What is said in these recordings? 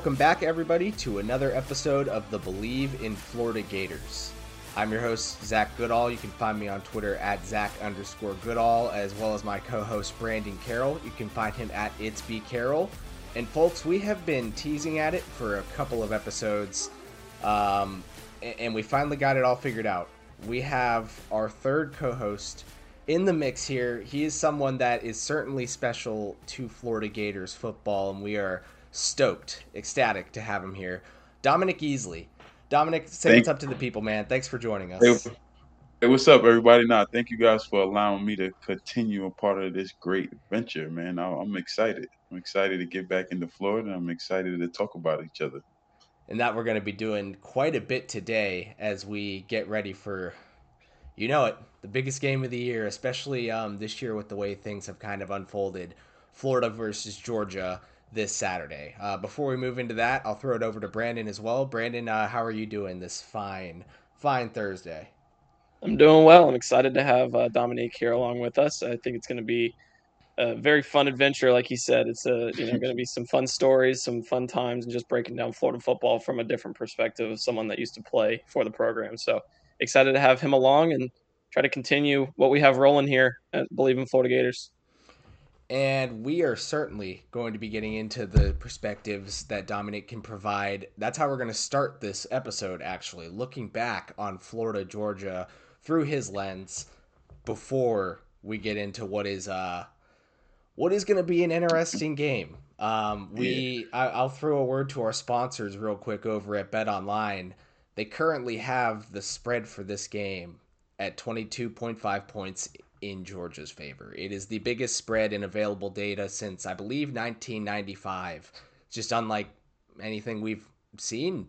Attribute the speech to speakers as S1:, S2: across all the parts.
S1: Welcome back, everybody, to another episode of the Bleav in Florida Gators. I'm your host, Zach Goodall. You can find me on Twitter at Zach underscore Goodall, as well as my co host, Brandon Carroll. You can find him at It's Be Carroll. And, folks, we have been teasing at it for a couple of episodes, um, and we finally got it all figured out. We have our third co host in the mix here. He is someone that is certainly special to Florida Gators football, and we are stoked, ecstatic to have him here. Dominique Easley. Dominic, say thank, what's up to the people, man. Thanks for joining us.
S2: Hey, hey, what's up, everybody? Now, thank you guys for allowing me to continue a part of this great venture, man. I'm excited. I'm excited to get back into Florida. I'm excited to talk about each other.
S1: And that we're going to be doing quite a bit today as we get ready for, you know it, the biggest game of the year, especially um, this year with the way things have kind of unfolded. Florida versus Georgia this Saturday. Uh, before we move into that, I'll throw it over to Brandon as well. Brandon, uh, how are you doing this fine, fine Thursday?
S3: I'm doing well. I'm excited to have uh, Dominique here along with us. I think it's going to be a very fun adventure, like he said. It's a you know going to be some fun stories, some fun times, and just breaking down Florida football from a different perspective of someone that used to play for the program. So excited to have him along and try to continue what we have rolling here at Bleav in Florida Gators.
S1: And we are certainly going to be getting into the perspectives that Dominic can provide. That's how we're going to start this episode, actually, looking back on Florida, Georgia through his lens before we get into what is uh what is going to be an interesting game. Um, we I, I'll throw a word to our sponsors real quick over at Bet Online. They currently have the spread for this game at 22.5 points in Georgia's favor. It is the biggest spread in available data since, I believe, 1995. Just unlike anything we've seen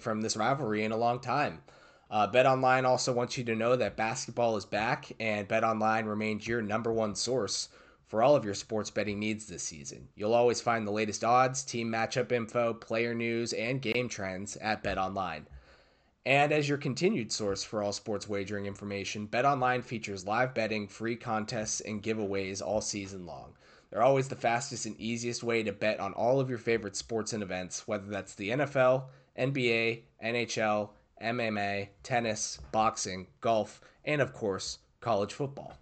S1: from this rivalry in a long time. Uh, Bet Online also wants you to know that basketball is back, and Bet Online remains your number one source for all of your sports betting needs this season. You'll always find the latest odds, team matchup info, player news, and game trends at Bet Online. And as your continued source for all sports wagering information, BetOnline features live betting, free contests, and giveaways all season long. They're always the fastest and easiest way to bet on all of your favorite sports and events, whether that's the NFL, NBA, NHL, MMA, tennis, boxing, golf, and of course, college football.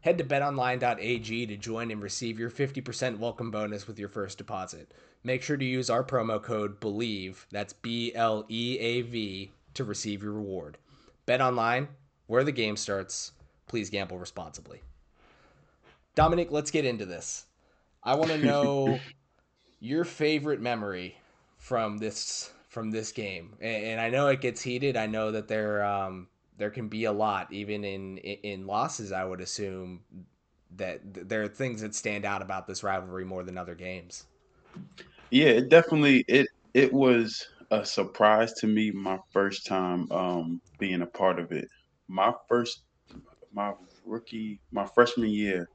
S1: Head to betonline.ag to join and receive your 50% welcome bonus with your first deposit. Make sure to use our promo code BLEAV, that's B L E A V, to receive your reward. Bet online, where the game starts. Please gamble responsibly. Dominic, let's get into this. I want to know your favorite memory from this from this game, and, and, I know it gets heated. I know that there um, there can be a lot, even in in losses. I would assume that there are things that stand out about this rivalry more than other games.
S2: Yeah, it definitely it it was a surprise to me my first time um, being a part of it. My first, my rookie, my freshman year,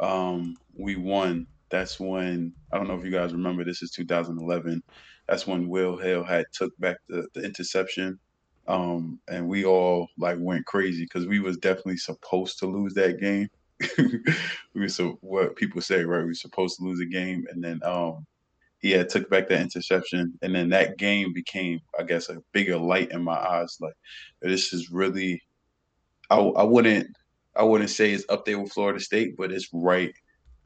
S2: um, we won. That's when I don't know if you guys remember. This is 2011. That's when Will Hill had took back the, the interception, um, and we all like went crazy because we was definitely supposed to lose that game. we were so what people say, right? We were supposed to lose a game, and then um, he had took back that interception, and then that game became, I guess, a bigger light in my eyes. Like this is really, I, I wouldn't, I wouldn't say it's up there with Florida State, but it's right,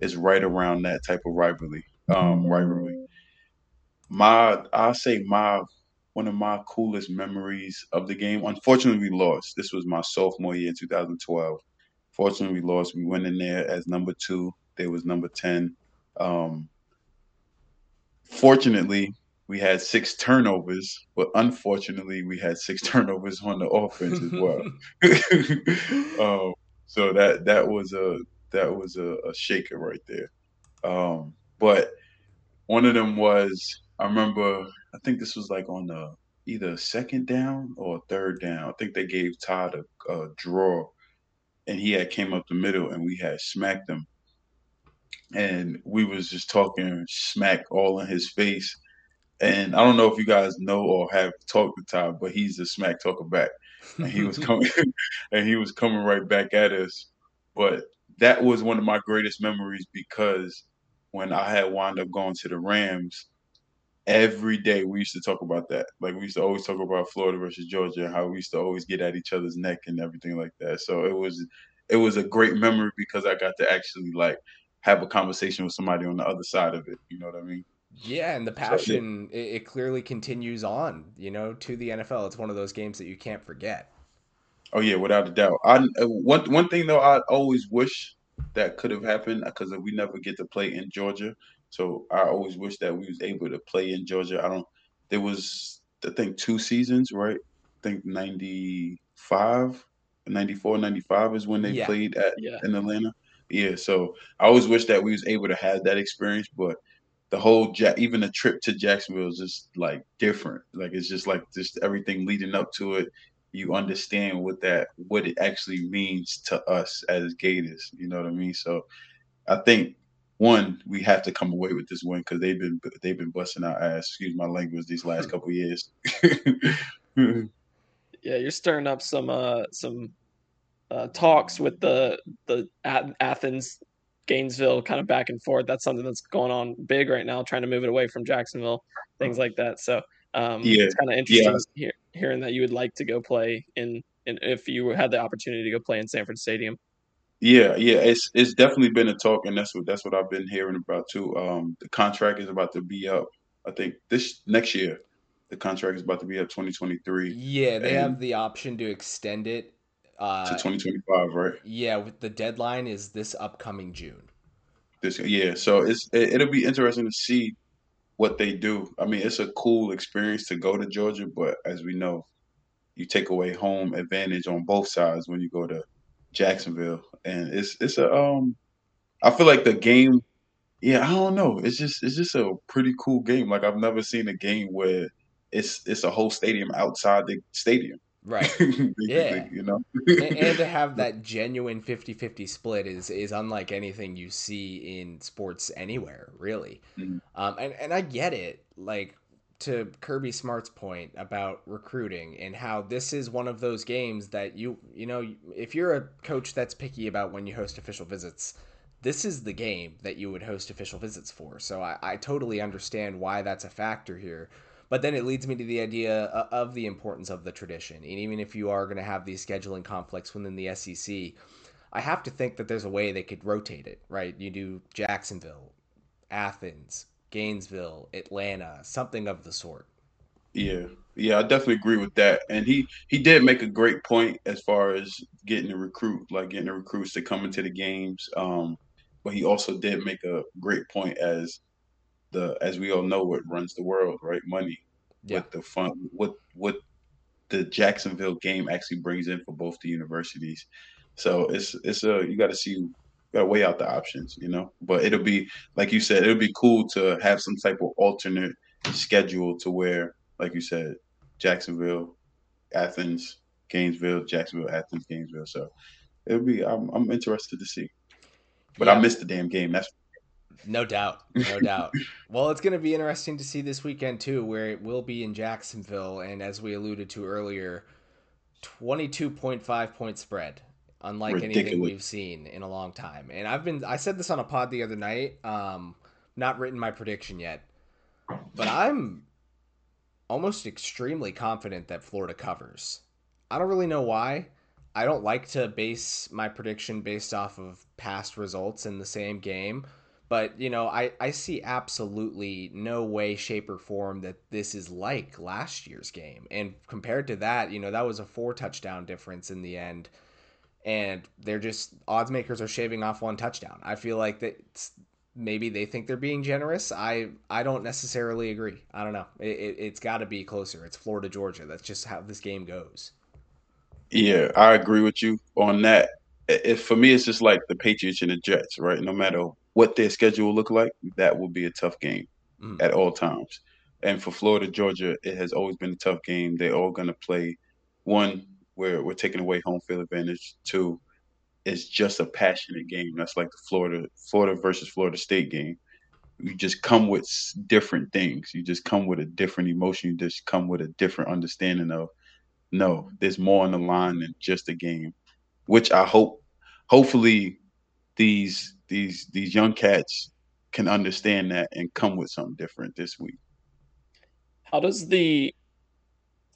S2: it's right around that type of rivalry. Um, rivalry. My, I'll say my one of my coolest memories of the game. Unfortunately, we lost. This was my sophomore year, 2012. Fortunately, we lost. We went in there as number two. They was number ten. Um, fortunately, we had six turnovers, but unfortunately, we had six turnovers on the offense as well. um, so that that was a that was a, a shaker right there. Um, but one of them was I remember I think this was like on the either second down or third down. I think they gave Todd a, a draw, and he had came up the middle, and we had smacked him, and we was just talking smack all in his face. And I don't know if you guys know or have talked to Todd, but he's a smack talker back, and he was coming, and he was coming right back at us. But that was one of my greatest memories because when I had wound up going to the Rams, every day we used to talk about that. Like we used to always talk about Florida versus Georgia and how we used to always get at each other's neck and everything like that. So it was it was a great memory because I got to actually like have a conversation with somebody on the other side of it. You know what I mean?
S1: Yeah, and the passion so, yeah. it, it clearly continues on. You know, to the NFL. It's one of those games that you can't forget.
S2: Oh yeah, without a doubt. I uh, one one thing though, I always wish that could have happened because we never get to play in Georgia. So I always wish that we was able to play in Georgia. I don't. There was I think two seasons, right? I think 95, 94, 95 is when they yeah. played at yeah. in Atlanta. Yeah. So I always wish that we was able to have that experience, but the whole even the trip to Jacksonville is just like different. Like it's just like just everything leading up to it. You understand what that what it actually means to us as Gators. You know what I mean? So I think one, we have to come away with this win because they've been they've been busting our ass. Excuse my language these last couple years.
S3: yeah, you're stirring up some uh some uh, talks with the the Athens Gainesville kind of back and forth. That's something that's going on big right now, trying to move it away from Jacksonville, things like that. So um, yeah. it's kind of interesting yeah. hear, hearing that you would like to go play in, in if you had the opportunity to go play in Sanford Stadium.
S2: Yeah, yeah, it's it's definitely been a talk, and that's what that's what I've been hearing about too. Um, the contract is about to be up. I think this next year, the contract is about to be up 2023.
S1: Yeah, they have the option to extend it
S2: uh, to 2025, right?
S1: Yeah, with the deadline is this upcoming June.
S2: This yeah, so it's it, it'll be interesting to see what they do. I mean, it's a cool experience to go to Georgia, but as we know, you take away home advantage on both sides when you go to Jacksonville, and it's it's a um, I feel like the game. Yeah, I don't know. It's just it's just a pretty cool game. Like I've never seen a game where it's it's a whole stadium outside the stadium.
S1: Right. yeah. You know. and, and, to have that genuine 50-50 split is is unlike anything you see in sports anywhere, really. Mm-hmm. Um, and and I get it. Like to Kirby Smart's point about recruiting and how this is one of those games that you you know if you're a coach that's picky about when you host official visits, this is the game that you would host official visits for. So I, I totally understand why that's a factor here. But then it leads me to the idea of the importance of the tradition. And even if you are going to have these scheduling conflicts within the SEC, I have to think that there's a way they could rotate it, right? You do Jacksonville, Athens, Gainesville, Atlanta, something of the sort.
S2: Yeah, yeah, I definitely agree with that. And he he did make a great point as far as getting the recruit, like getting the recruits to come into the games. Um, but he also did make a great point as the as we all know what runs the world, right? Money. Yeah. What the fun what what the Jacksonville game actually brings in for both the universities. So it's it's a you got to see gotta weigh out the options, you know. But it'll be like you said, it'll be cool to have some type of alternate schedule to where, like you said, Jacksonville, Athens, Gainesville, Jacksonville, Athens, Gainesville. So it'll be. I'm I'm interested to see. But yeah. I missed the damn game. That's
S1: no doubt, no doubt. Well, it's going to be interesting to see this weekend too, where it will be in Jacksonville, and as we alluded to earlier, twenty-two point five point spread unlike Ridiculous. anything we've seen in a long time. And I've been I said this on a pod the other night. Um, not written my prediction yet, but I'm almost extremely confident that Florida covers. I don't really know why. I don't like to base my prediction based off of past results in the same game. But, you know, I, I see absolutely no way, shape, or form that this is like last year's game. And compared to that, you know, that was a four touchdown difference in the end and they're just odds makers are shaving off one touchdown. I feel like that maybe they think they're being generous. I I don't necessarily agree. I don't know. It, it, has got to be closer. It's Florida Georgia. That's just how this game goes.
S2: Yeah, I agree with you on that. If for me, it's just like the Patriots and the Jets, right? No matter what their schedule will look like, that will be a tough game mm. at all times. And for Florida, Georgia, it has always been a tough game. They're all going to play one where we're taking away home field advantage. Two, it's just a passionate game. That's like the Florida Florida versus Florida State game. You just come with different things. You just come with a different emotion. You just come with a different understanding of no, there's more on the line than just a game. Which I hope hopefully these these these young cats can understand that and come with something different this week.
S3: How does the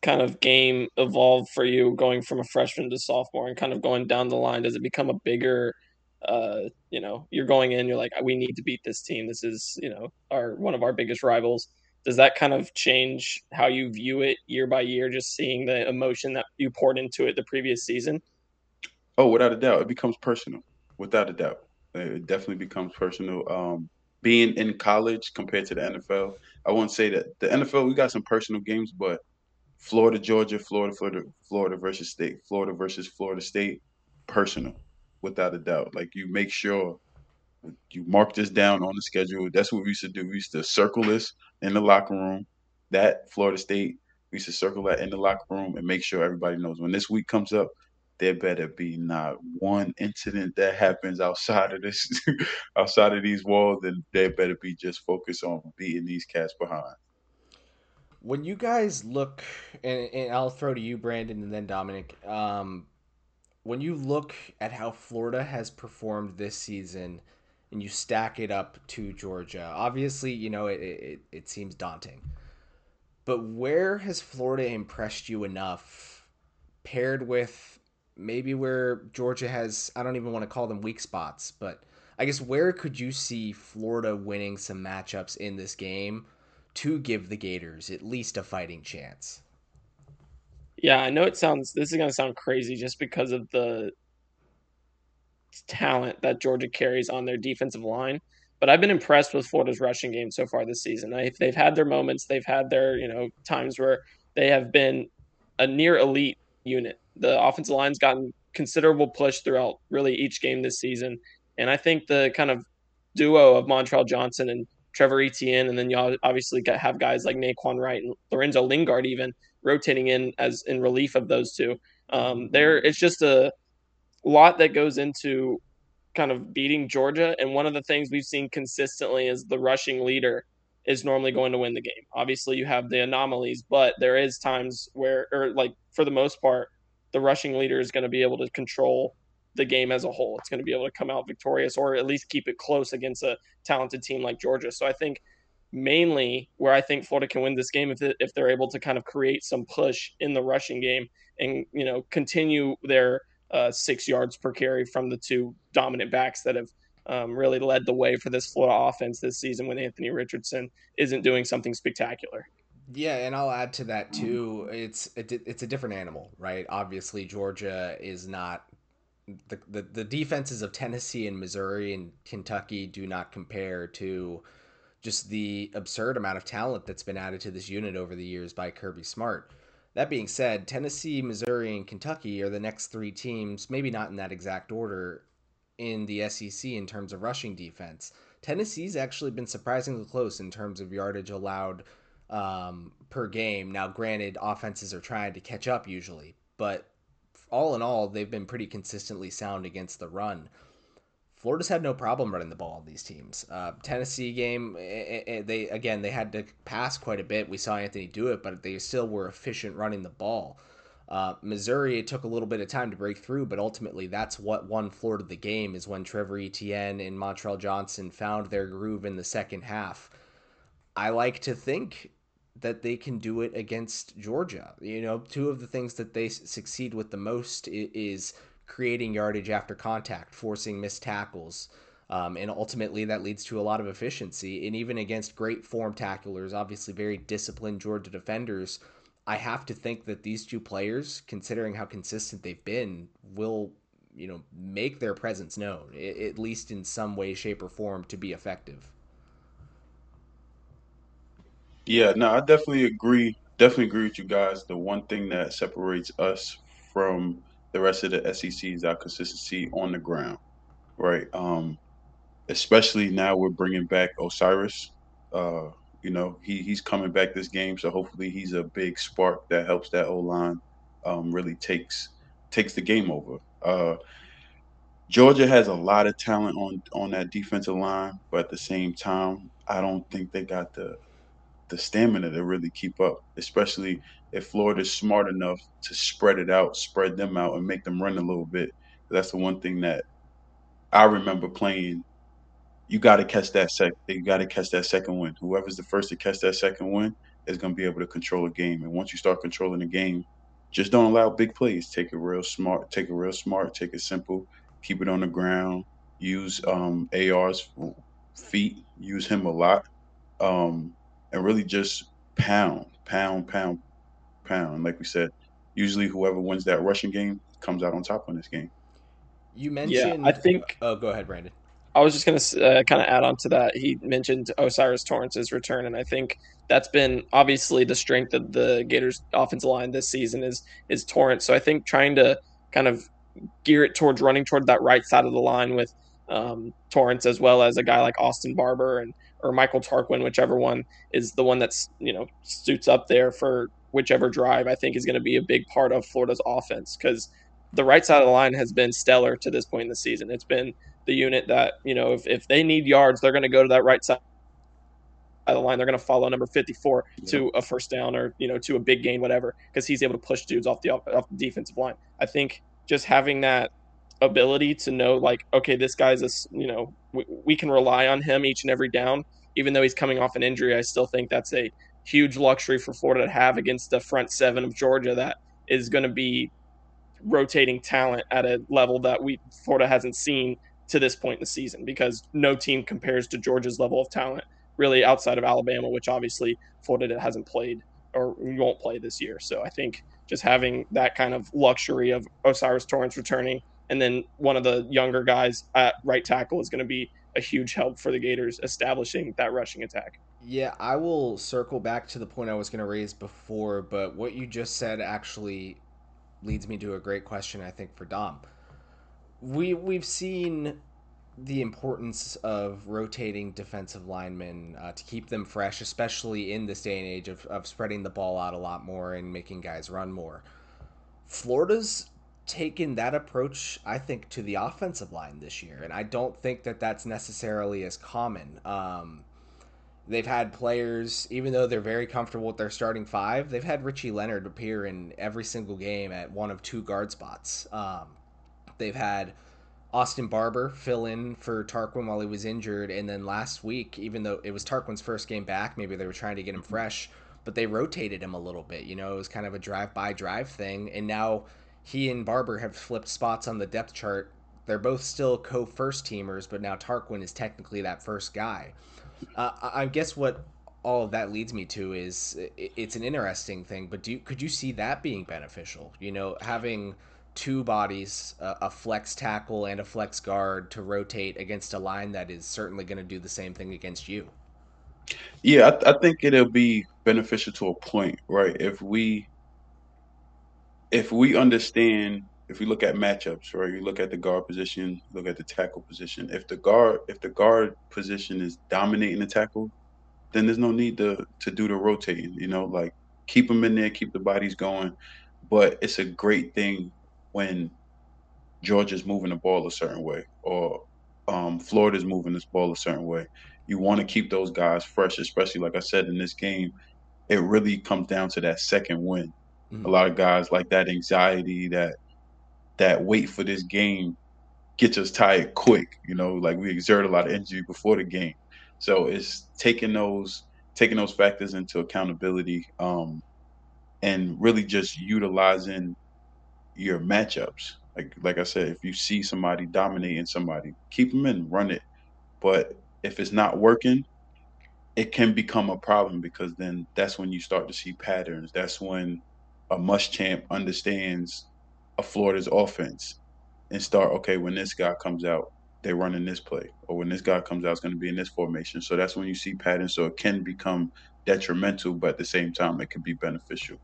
S3: kind of game evolve for you going from a freshman to sophomore and kind of going down the line? Does it become a bigger uh, you know, you're going in, you're like, we need to beat this team. This is, you know, our one of our biggest rivals. Does that kind of change how you view it year by year, just seeing the emotion that you poured into it the previous season?
S2: Oh, without a doubt. It becomes personal. Without a doubt. It definitely becomes personal. Um, being in college compared to the NFL, I won't say that the NFL we got some personal games, but Florida, Georgia, Florida, Florida, Florida versus State, Florida versus Florida State, personal, without a doubt. Like you make sure you mark this down on the schedule. That's what we used to do. We used to circle this in the locker room. That Florida State, we used to circle that in the locker room and make sure everybody knows when this week comes up, there better be not one incident that happens outside of this, outside of these walls, and they better be just focused on beating these cats behind.
S1: When you guys look, and, and I'll throw to you, Brandon, and then Dominic. Um, when you look at how Florida has performed this season, and you stack it up to Georgia, obviously, you know it, it, it seems daunting. But where has Florida impressed you enough, paired with maybe where Georgia has, I don't even want to call them weak spots, but I guess where could you see Florida winning some matchups in this game to give the Gators at least a fighting chance?
S3: Yeah, I know it sounds, this is going to sound crazy just because of the talent that Georgia carries on their defensive line. But I've been impressed with Florida's rushing game so far this season. I, they've had their moments, they've had their you know times where they have been a near elite unit the offensive line's gotten considerable push throughout really each game this season. And I think the kind of duo of Montrell Johnson and Trevor Etienne, and then you obviously have guys like Nay'Quan Wright and Lorenzo Lingard even rotating in as in relief of those two. Um, there, it's just a lot that goes into kind of beating Georgia. And one of the things we've seen consistently is the rushing leader is normally going to win the game. Obviously, you have the anomalies, but there is times where, or like for the most part, the rushing leader is going to be able to control the game as a whole. It's going to be able to come out victorious or at least keep it close against a talented team like Georgia. So I think mainly where I think Florida can win this game if, if they're able to kind of create some push in the rushing game and you know continue their uh, six yards per carry from the two dominant backs that have um, really led the way for this Florida offense this season when Anthony Richardson isn't doing something spectacular.
S1: Yeah, and I'll add to that too. It's it, it's a different animal, right? Obviously, Georgia is not the, the the defenses of Tennessee and Missouri and Kentucky do not compare to just the absurd amount of talent that's been added to this unit over the years by Kirby Smart. That being said, Tennessee, Missouri, and Kentucky are the next three teams, maybe not in that exact order, in the SEC in terms of rushing defense. Tennessee's actually been surprisingly close in terms of yardage allowed um, per game. Now, granted, offenses are trying to catch up usually, but all in all, they've been pretty consistently sound against the run. Florida's had no problem running the ball on these teams. Uh, Tennessee game, it, eh, it, eh, eh, they again they had to pass quite a bit. We saw Anthony do it, but they still were efficient running the ball. Uh, Missouri, it took a little bit of time to break through, but ultimately that's what won Florida the game. Is when Trevor Etienne and Montrell Johnson found their groove in the second half. I like to think that they can do it against Georgia. You know, two of the things that they succeed with the most is creating yardage after contact, forcing missed tackles. Um, and ultimately, that leads to a lot of efficiency. And even against great form tacklers, obviously very disciplined Georgia defenders, I have to think that these two players, considering how consistent they've been, will you know make their presence known, at least in some way, shape, or form, to be effective.
S2: Yeah, no, I definitely agree. Definitely agree with you guys. The one thing that separates us from the rest of the SEC is our consistency on the ground, right? Um, especially now we're bringing back Osiris. Uh, You know, he he's coming back this game, so hopefully he's a big spark that helps that O line um, really takes takes the game over. Uh, Georgia has a lot of talent on on that defensive line, but at the same time, I don't think they got the the stamina to really keep up, especially if Florida's smart enough to spread it out, spread them out, and make them run a little bit. That's the one thing that I remember playing you got to catch that sec. You got to catch that second win. Whoever's the first to catch that second win is going to be able to control a game. And once you start controlling the game, just don't allow big plays. Take it real smart. Take it real smart. Take it simple. Keep it on the ground. Use um, AR's feet. Use him a lot, um, and really just pound, pound, pound, pound. Like we said, usually whoever wins that rushing game comes out on top in this game.
S1: You mentioned.
S3: Yeah, I think.
S1: Oh, go ahead, Brandon.
S3: I was just going to uh, kind of add on to that. He mentioned Osiris Torrence's return, and I think that's been obviously the strength of the Gators' offensive line this season is is Torrence. So I think trying to kind of gear it towards running toward that right side of the line with um, Torrence as well as a guy like Austin Barber and or Michael Tarquin, whichever one is the one that's you know suits up there for whichever drive. I think is going to be a big part of Florida's offense because the right side of the line has been stellar to this point in the season. It's been the unit that you know if, if they need yards, they're going to go to that right side of the line. They're going to follow number 54 yeah. to a first down or you know to a big gain, whatever, because he's able to push dudes off the off the defensive line. I think just having that ability to know like okay this guy's a you know we, we can rely on him each and every down even though he's coming off an injury i still think that's a huge luxury for florida to have against the front seven of georgia that is going to be rotating talent at a level that we florida hasn't seen to this point in the season because no team compares to Georgia's level of talent, really outside of Alabama, which obviously Florida hasn't played or won't play this year. So I think just having that kind of luxury of osiris Torrence returning and then one of the younger guys at right tackle is going to be a huge help for the Gators establishing that rushing attack.
S1: Yeah, I will circle back to the point I was going to raise before, but what you just said actually leads me to a great question, I think, for Dom we we've seen the importance of rotating defensive linemen uh, to keep them fresh, especially in this day and age of, of spreading the ball out a lot more and making guys run more. Florida's taken that approach, I think, to the offensive line this year, and I don't think that that's necessarily as common. Um, they've had players, even though they're very comfortable with their starting five, they've had Richie Leonard appear in every single game at one of two guard spots. Um, They've had Austin Barber fill in for Tarquin while he was injured, and then last week, even though it was Tarquin's first game back, maybe they were trying to get him fresh, but they rotated him a little bit. You know, it was kind of a drive-by drive thing, and now he and Barber have flipped spots on the depth chart. They're both still co-first teamers, but now Tarquin is technically that first guy. Uh, I guess what all of that leads me to is it's an interesting thing, but do you, could you see that being beneficial? You know, having two bodies, uh, a flex tackle and a flex guard, to rotate against a line that is certainly going to do the same thing against you.
S2: Yeah, I, th- I, think it'll be beneficial to a point, right? If we if we understand, if we look at matchups, right? You look at the guard position, look at the tackle position. If the guard if the guard position is dominating the tackle, then there's no need to to do the rotating. You know, like keep them in there, keep the bodies going. But it's a great thing when Georgia's moving the ball a certain way or um, Florida's moving this ball a certain way. You want to keep those guys fresh, especially like I said in this game. It really comes down to that second win. Mm-hmm. A lot of guys like that anxiety, that that wait for this game gets us tired quick. You know, like we exert a lot of energy before the game. So it's taking those taking those factors into accountability um, and really just utilizing your matchups. Like like I said, if you see somebody dominating somebody, keep them in, run it. But if it's not working, it can become a problem because then that's when you start to see patterns. That's when a Muschamp understands a Florida's offense and start okay when this guy comes out they're running this play or when this guy comes out it's going to be in this formation so that's when you see patterns so it can become detrimental but at the same time it can be beneficial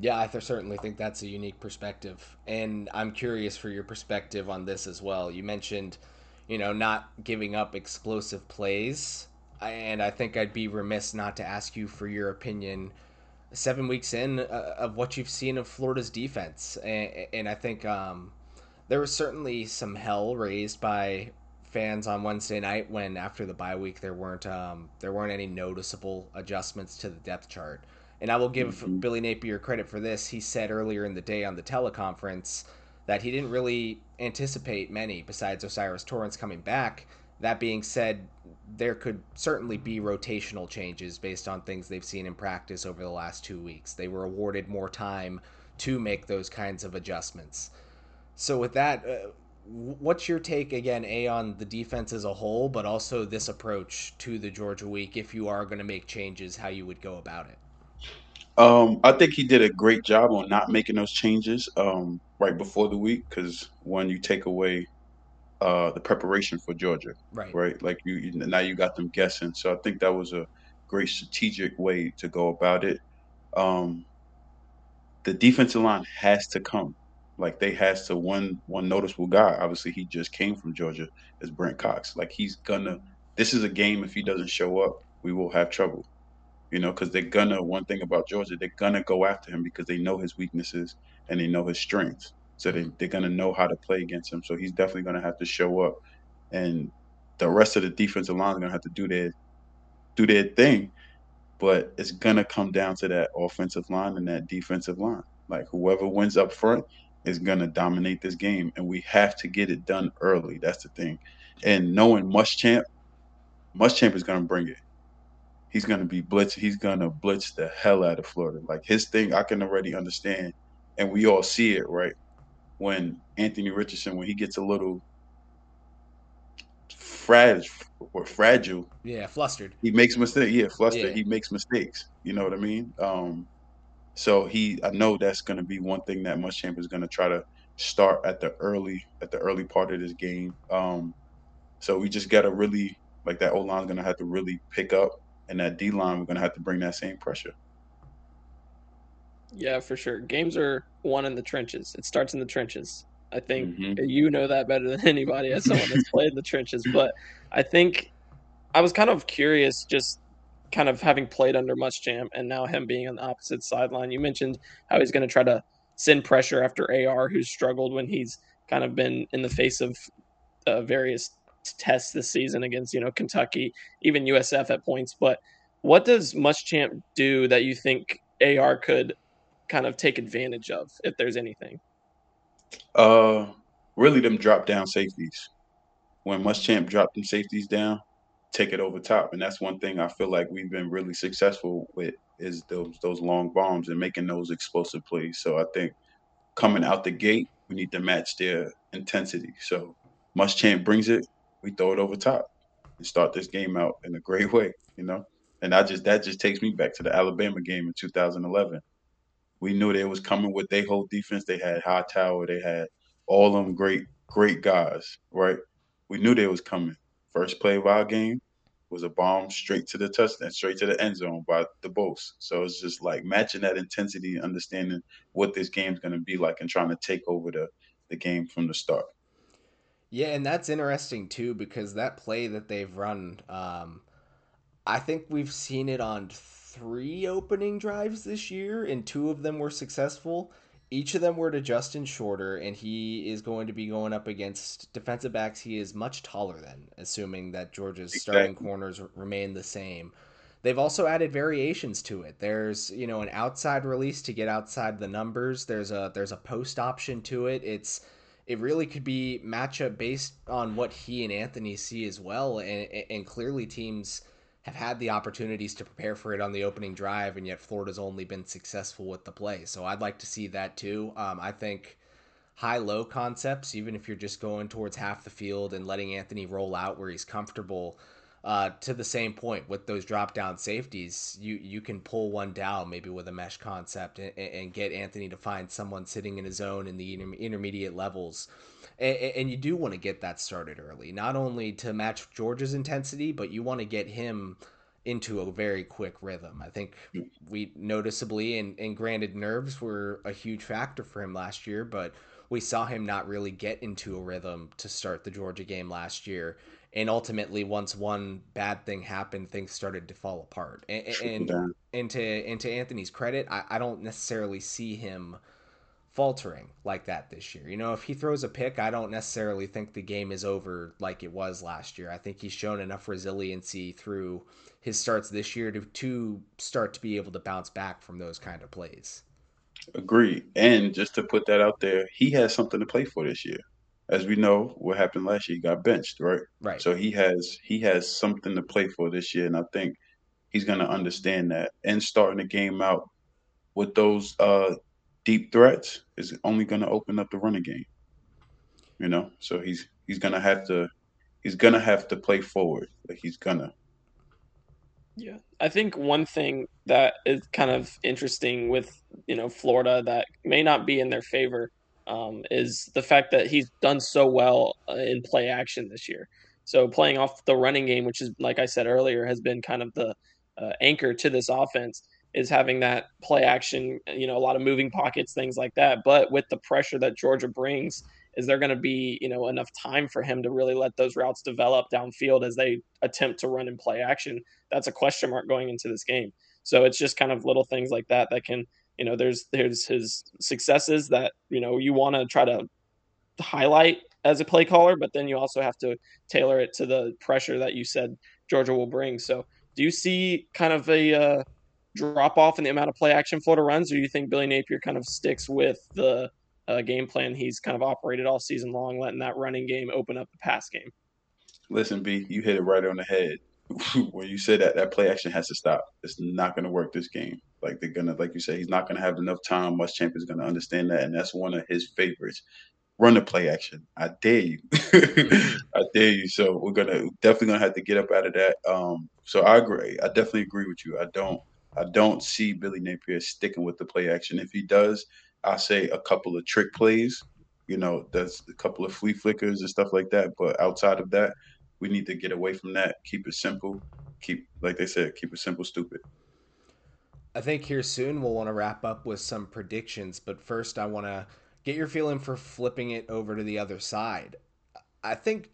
S1: yeah, I certainly think that's a unique perspective. And I'm curious for your perspective on this as well. You mentioned, you know, not giving up explosive plays. and I think I'd be remiss not to ask you for your opinion. Seven weeks in uh, of what you've seen of Florida's defense, and, and I think um, there was certainly some hell raised by fans on Wednesday night when after the bye week there weren't um, there weren't any noticeable adjustments to the depth chart. And I will give mm-hmm. Billy Napier credit for this. He said earlier in the day on the teleconference that he didn't really anticipate many besides Osiris Torrence coming back. That being said, there could certainly be rotational changes based on things they've seen in practice over the last two weeks. They were awarded more time to make those kinds of adjustments. So, with that, uh, what's your take again, A, on the defense as a whole, but also this approach to the Georgia week if you are going to make changes, how you would go about it?
S2: Um, I think he did a great job on not making those changes um, right before the week because when you take away uh, the preparation for Georgia,
S1: right?
S2: Right, like you, you now you got them guessing. So I think that was a great strategic way to go about it. Um, the defensive line has to come. Like they has to one one noticeable guy. Obviously, he just came from Georgia. Is Brent Cox. Like he's gonna. This is a game. If he doesn't show up, we will have trouble. You know, because they're gonna. One thing about Georgia, they're gonna go after him because they know his weaknesses and they know his strengths. So they, they're going to know how to play against him. So he's definitely going to have to show up. And the rest of the defensive line is going to have to do their do their thing. But it's going to come down to that offensive line and that defensive line. Like whoever wins up front is going to dominate this game. And we have to get it done early. That's the thing. And knowing Muschamp, Muschamp is going to bring it. He's going to be blitz. He's going to blitz the hell out of Florida. Like his thing, I can already understand. And we all see it, right? When Anthony Richardson, when he gets a little fragile or fragile,
S1: yeah, flustered,
S2: he makes mistakes. Yeah, flustered. Yeah. He makes mistakes. You know what I mean? Um, so he, I know that's going to be one thing that Muschamp is going to try to start at the early at the early part of this game. Um, so we just got to really like that O line is going to have to really pick up, and that D line we're going to have to bring that same pressure.
S3: Yeah, for sure. Games are won in the trenches. It starts in the trenches. I think mm-hmm. you know that better than anybody as someone that's played in the trenches. But I think I was kind of curious, just kind of having played under Muschamp and now him being on the opposite sideline. You mentioned how he's going to try to send pressure after AR, who's struggled when he's kind of been in the face of uh, various tests this season against you know Kentucky, even USF at points. But what does Muschamp do that you think AR could kind of take advantage of if there's anything?
S2: Uh, really, them drop down safeties. When Muschamp dropped them safeties down, take it over top, and that's one thing I feel like we've been really successful with is those those long bombs and making those explosive plays. So I think coming out the gate, we need to match their intensity. So Muschamp brings it, we throw it over top and start this game out in a great way, you know. And I just that just takes me back to the Alabama game in 2011 we knew they was coming with their whole defense. They had Hightower. they had all them great, great guys, right? We knew they was coming. First play of our game was a bomb straight to the touchdown, straight to the end zone by Debose. So it's just like matching that intensity, understanding what this game's going to be like, and trying to take over the the game from the start.
S1: Yeah, and that's interesting too because that play that they've run, um, I think we've seen it on three opening drives this year, and two of them were successful. Each of them were to Justin Shorter, and he is going to be going up against defensive backs he is much taller than, assuming that Georgia's exactly. starting corners remain the same. They've also added variations to it. There's, you know, an outside release to get outside the numbers. There's a there's a post option to it. It's it really could be matchup based on what he and Anthony see as well, and and clearly teams have had the opportunities to prepare for it on the opening drive, and yet Florida's only been successful with the play. So I'd like to see that too. Um, I think high low concepts, even if you're just going towards half the field and letting Anthony roll out where he's comfortable. Uh, to the same point with those drop down safeties, you you can pull one down maybe with a mesh concept and, and get Anthony to find someone sitting in his zone in the inter- intermediate levels and, and you do want to get that started early, not only to match Georgia's intensity, but you want to get him into a very quick rhythm. I think we noticeably, and, and granted, nerves were a huge factor for him last year, but we saw him not really get into a rhythm to start the Georgia game last year. and ultimately once one bad thing happened things started to fall apart and and, and to and to anthony's credit I, I don't necessarily see him faltering like that this year you know if he throws a pick i don't necessarily think the game is over like it was last year i think he's shown enough resiliency through his starts this year to to start to be able to bounce back from those kind of plays
S2: Agree. And just to put that out there, he has something to play for this year. As we know, what happened last year, he got benched, right?
S1: Right.
S2: So he has he has something to play for this year, and I think he's going to understand that. And starting the game out with those uh, deep threats is only going to open up the running game. You know, so he's he's going to have to he's going to have to play forward. Like he's gonna.
S3: Yeah, I think one thing that is kind of interesting with you know Florida that may not be in their favor um, is the fact that he's done so well uh, in play action this year. So playing off the running game, which is like I said earlier, has been kind of the uh, anchor to this offense, is having that play action. You know, a lot of moving pockets, things like that. But with the pressure that Georgia brings, is there going to be you know enough time for him to really let those routes develop downfield as they attempt to run and play action? That's a question mark going into this game. So it's just kind of little things like that that can you know there's there's his successes that you know you want to try to highlight as a play caller, but then you also have to tailor it to the pressure that you said Georgia will bring. So do you see kind of a uh, drop off in the amount of play action Florida runs, or do you think Billy Napier kind of sticks with the uh, game plan he's kind of operated all season long, letting that running game open up the pass game.
S2: Listen, B, you hit it right on the head. when you said that that play action has to stop. It's not going to work this game. Like they're gonna, like you said, he's not going to have enough time. Muschamp is going to understand that, and that's one of his favorites. Run the play action. I dare you. I dare you. So we're gonna definitely gonna have to get up out of that. Um, so I agree. I definitely agree with you. I don't. I don't see Billy Napier sticking with the play action. If he does, I say a couple of trick plays. You know, that's a couple of flea flickers and stuff like that. But outside of that, we need to get away from that. Keep it simple. Keep, like they said, keep it simple, stupid.
S1: I think here soon we'll want to wrap up with some predictions. But first, I want to get your feeling for flipping it over to the other side. I think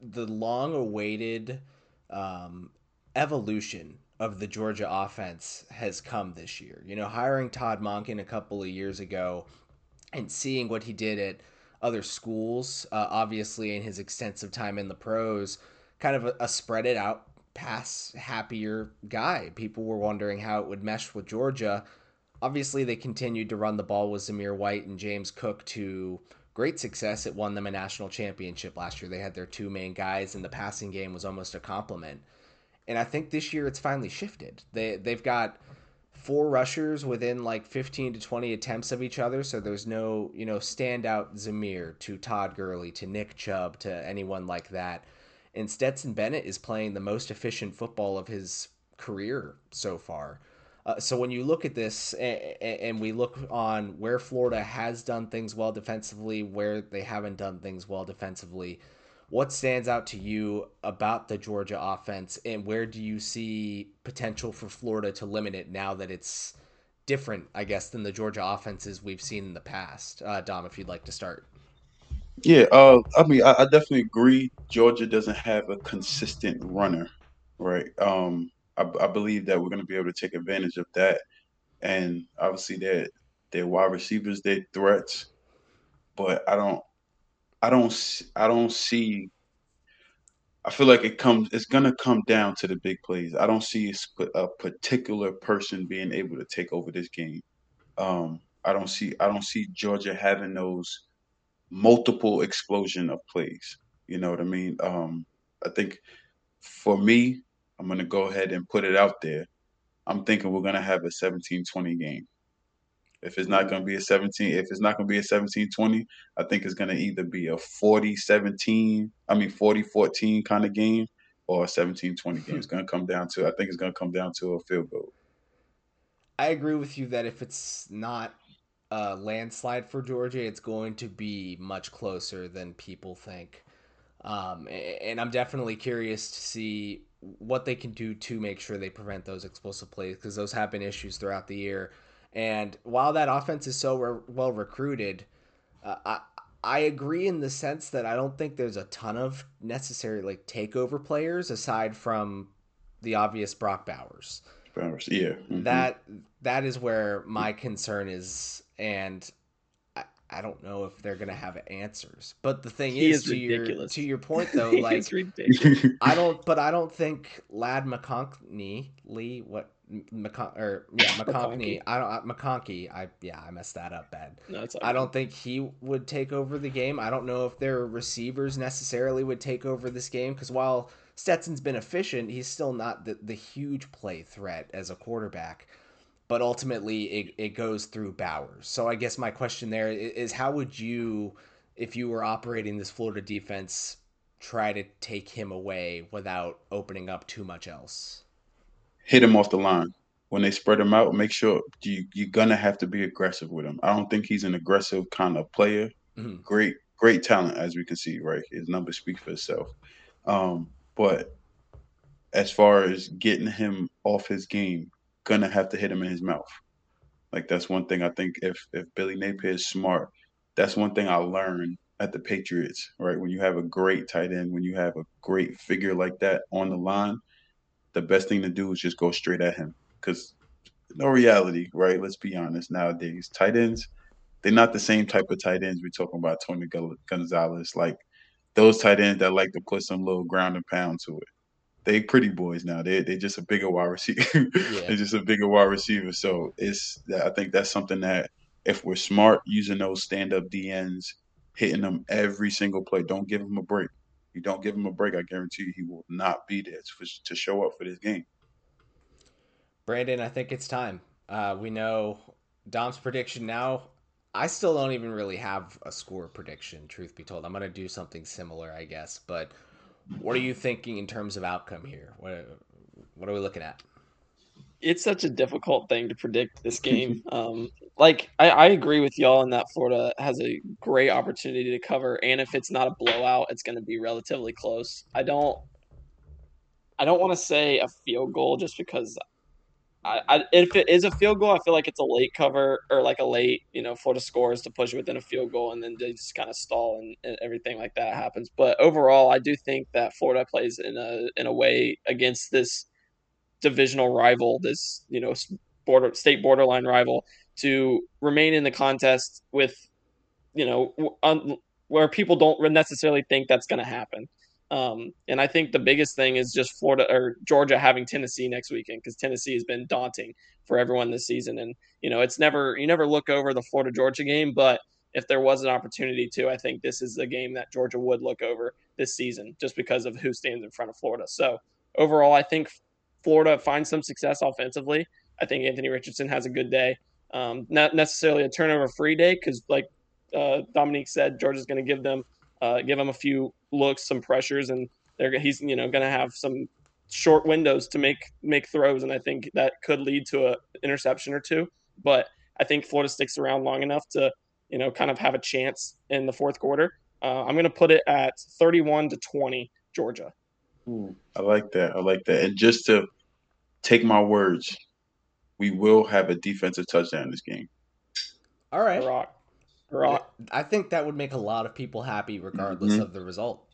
S1: the long awaited um, evolution of the Georgia offense has come this year. You know, hiring Todd Monken a couple of years ago and seeing what he did at other schools, uh, obviously in his extensive time in the pros, kind of a, a spread it out pass happier guy. People were wondering how it would mesh with Georgia. Obviously, they continued to run the ball with Zamir White and James Cook to great success. It won them a national championship last year. They had their two main guys, and the passing game was almost a compliment. And I think this year it's finally shifted. They they've got four rushers within like 15 to 20 attempts of each other, so there's no, you know, standout Zamir to Todd Gurley to Nick Chubb to anyone like that. And Stetson Bennett is playing the most efficient football of his career so far. Uh, so when you look at this and, and, we look on where Florida has done things well defensively, where they haven't done things well defensively, what stands out to you about the Georgia offense, and where do you see potential for Florida to limit it now that it's different, I guess, than the Georgia offenses we've seen in the past? Uh, Dom, if you'd like to start.
S2: Yeah, uh, I mean, I, I, definitely agree. Georgia doesn't have a consistent runner, right? Um, I, I believe that we're going to be able to take advantage of that, and obviously, their their wide receivers, their threats, but I don't I don't I don't see. I feel like it comes. It's gonna come down to the big plays. I don't see a, particular person being able to take over this game. Um, I don't see. I don't see Georgia having those multiple explosion of plays. You know what I mean? Um, I think for me, I'm gonna go ahead and put it out there. I'm thinking we're gonna have a 17-20 game. If it's not going to be a 17, if it's not going to be a 17-20, I think it's going to either be a 40-17, I mean 40-14 kind of game or a 17-20 game. It's going to come down to I think it's going to come down to a field goal.
S1: I agree with you that if it's not a landslide for Georgia, it's going to be much closer than people think. Um, and I'm definitely curious to see what they can do to make sure they prevent those explosive plays because those have been issues throughout the year. And while that offense is so re- well recruited, uh, I I agree in the sense that I don't think there's a ton of necessary like takeover players aside from the obvious Brock Bowers.
S2: Bowers, yeah.
S1: Mm-hmm. That that is where my concern is, and I, I don't know if they're gonna have answers. But the thing is, is, to ridiculous. your to your point though, like I don't, but I don't think Ladd McConkey Lee what McCon- or yeah McConkey. I don't McConkey. I yeah I messed that up bad. No, it's I don't think he would take over the game. I don't know if their receivers necessarily would take over this game because while Stetson's been efficient, he's still not the, the huge play threat as a quarterback. But ultimately, it, it goes through Bowers. So I guess my question there is how would you, if you were operating this Florida defense, try to take him away without opening up too much else?
S2: Hit him off the line. When they spread him out, make sure you, you're going to have to be aggressive with him. I don't think he's an aggressive kind of player. Mm-hmm. Great, great talent, as we can see, right? His numbers speak for itself. Um, but as far as getting him off his game, gonna have to hit him in his mouth. Like that's one thing I think if if Billy Napier is smart, that's one thing I learned at the Patriots, right? When you have a great tight end, when you have a great figure like that on the line, the best thing to do is just go straight at him. Because no reality, right? Let's be honest. Nowadays, tight ends, they're not the same type of tight ends we're talking about. Tony Gonzalez, like those tight ends that like to put some little ground and pound to it. They pretty boys now. They they just a bigger wide receiver. Yeah. They're just a bigger wide receiver. So it's I think that's something that if we're smart using those stand up DNs, hitting them every single play, don't give them a break. You don't give him a break, I guarantee you he will not be there to, to show up for this game.
S1: Brandon, I think it's time. Uh, we know Dom's prediction now. I still don't even really have a score prediction, truth be told. I'm going to do something similar, I guess. But what are you thinking in terms of outcome here? What, what are we looking at?
S3: It's such a difficult thing to predict this game. um, like, I, I agree with y'all in that Florida has a great opportunity to cover. And if it's not a blowout, it's going to be relatively close. I don't. I don't want to say a field goal just because I, I, if it is a field goal, I feel like it's a late cover or like a late, you know, Florida scores to push within a field goal, and then they just kind of stall and, and, everything like that happens. But overall, I do think that Florida plays in a in a way against this divisional rival, this you know border state borderline rival, to remain in the contest with, you know, un, where people don't necessarily think that's going to happen. Um, and I think the biggest thing is just Florida or Georgia having Tennessee next weekend because Tennessee has been daunting for everyone this season. And you know, it's never you never look over the Florida Georgia game, but if there was an opportunity to, I think this is a game that Georgia would look over this season just because of who stands in front of Florida. So overall, I think Florida finds some success offensively. I think Anthony Richardson has a good day. Um, not necessarily a turnover free day because, like uh, Dominique said, Georgia's going to give them uh, give them a few looks, some pressures, and they're he's you know going to have some short windows to make make throws, and I think that could lead to an interception or two. But I think Florida sticks around long enough to you know kind of have a chance in the fourth quarter. Uh, I'm going to put it at 31 to 20, Georgia.
S2: Ooh, I like that. I like that. And just to take my words, we will have a defensive touchdown in this game.
S1: All right. Rock. Rock. I think that would make a lot of people happy, regardless mm-hmm. of the result.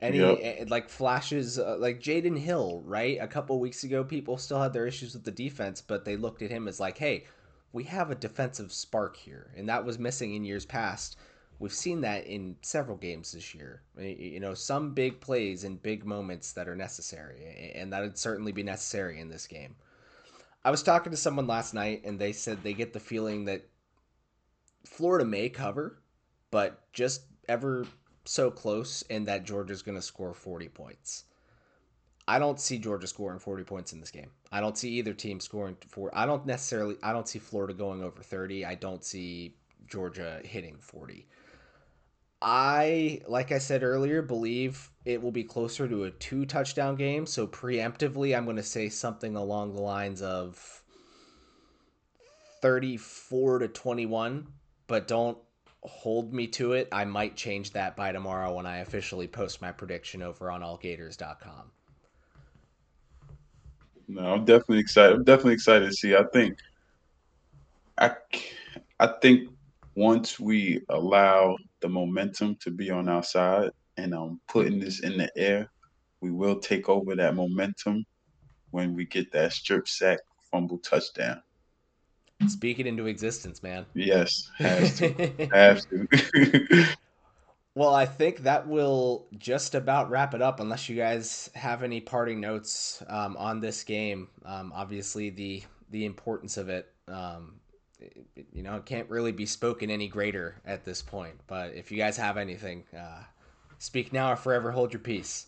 S1: Any yep. Eh, like flashes, uh, like Jaydon Hill, right? A couple weeks ago, people still had their issues with the defense, but they looked at him as like, "Hey, we have a defensive spark here," and that was missing in years past. We've seen that in several games this year. You know, some big plays and big moments that are necessary, and that would certainly be necessary in this game. I was talking to someone last night, and they said they get the feeling that Florida may cover, but just ever so close and that Georgia's going to score 40 points. I don't see Georgia scoring 40 points in this game. I don't see either team scoring four. I don't necessarily I don't see Florida going over 30. I don't see Georgia hitting 40. I like I said earlier believe it will be closer to a two touchdown game, so preemptively I'm going to say something along the lines of 34 to 21, but don't hold me to it. I might change that by tomorrow when I officially post my prediction over on allgators.com.
S2: No, I'm definitely excited. I'm definitely excited to see. I think I I think once we allow the momentum to be on our side and um putting this in the air, we will take over that momentum when we get that strip sack fumble touchdown.
S1: Speak it into existence, man.
S2: Yes, has to. has to.
S1: well, I think that will just about wrap it up, unless you guys have any parting notes um, on this game. Um, obviously, the the importance of it, um, it, you know, it can't really be spoken any greater at this point. But if you guys have anything, uh, speak now or forever hold your peace.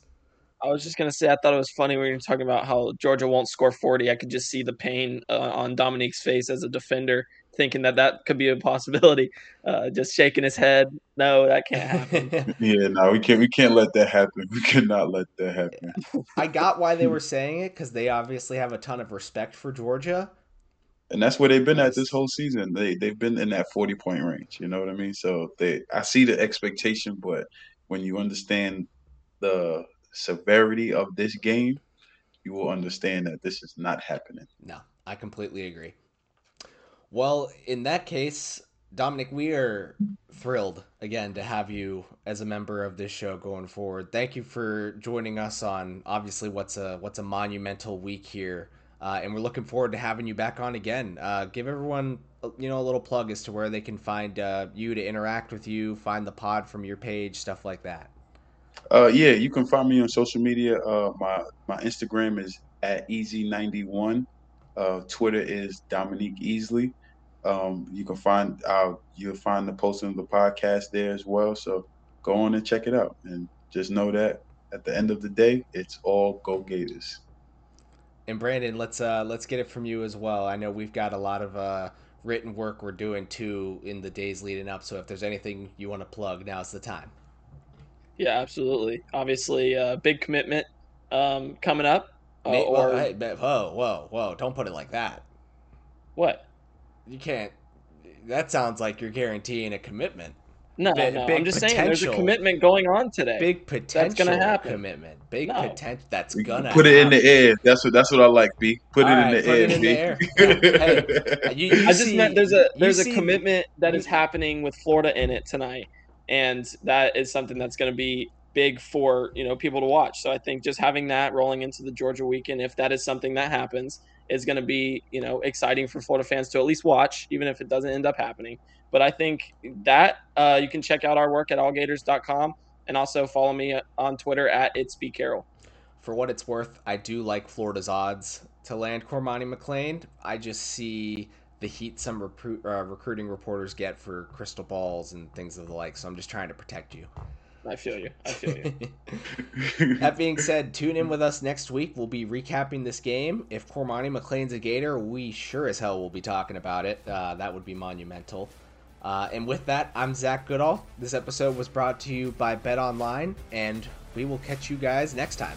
S3: I was just gonna say I thought it was funny when you were talking about how Georgia won't score forty. I could just see the pain uh, on Dominique's face as a defender, thinking that that could be a possibility. Uh, just shaking his head. No, that can't happen.
S2: yeah, no, we can't. We can't let that happen. We cannot let that happen.
S1: I got why they were saying it because they obviously have a ton of respect for Georgia,
S2: and that's where they've been at this whole season. They they've been in that forty point range. You know what I mean? So they, I see the expectation, but when you understand the severity of this game, you will understand that this is not happening.
S1: No, I completely agree. Well, in that case, Dominique, we are thrilled again to have you as a member of this show going forward. Thank you for joining us on obviously what's a what's a monumental week here, uh, and we're looking forward to having you back on again. Uh, give everyone you know a little plug as to where they can find uh, you to interact with you, find the pod from your page, stuff like that.
S2: Uh, yeah, you can find me on social media. Uh, my my Instagram is at easy91. Uh, Twitter is Dominique Easley. Um, you can find you'll find the posting of the podcast there as well. So go on and check it out, and just know that at the end of the day, it's all Go Gators.
S1: And Brandon, let's uh, let's get it from you as well. I know we've got a lot of uh, written work we're doing too in the days leading up. So if there's anything you want to plug, now's the time.
S3: Yeah, absolutely. Obviously, a uh, big commitment um, coming up.
S1: Uh, Nate, or hey, whoa, whoa, whoa! Don't put it like that.
S3: What?
S1: You can't. That sounds like you're guaranteeing a commitment.
S3: No, B- no. I'm just saying there's a commitment going on today.
S1: Big potential that's gonna happen. commitment. Big no. potential that's gonna
S2: put
S1: it
S2: in the air. That's what that's what I like, B. Put All it right, in the put air. It in B. the air.
S3: hey, you, you I just see, meant there's a there's a commitment that is happening with Florida in it tonight and that is something that's going to be big for you know people to watch. So I think just having that rolling into the Georgia weekend, if that is something that happens, is going to be you know exciting for Florida fans to at least watch, even if it doesn't end up happening. But I think that uh, you can check out our work at allgators.com and also follow me on Twitter at itsbcarroll.
S1: For what it's worth, I do like Florida's odds to land Cormani McClain. I just see the heat some recruit, uh, recruiting reporters get for crystal balls and things of the like. So I'm just trying to protect you.
S3: I feel you. I feel
S1: you. that being said, tune in with us next week. We'll be recapping this game. If Cormani McClain's a Gator, we sure as hell will be talking about it. Uh, that would be monumental. Uh, and with that, I'm Zach Goodall. This episode was brought to you by Bet Online, and we will catch you guys next time.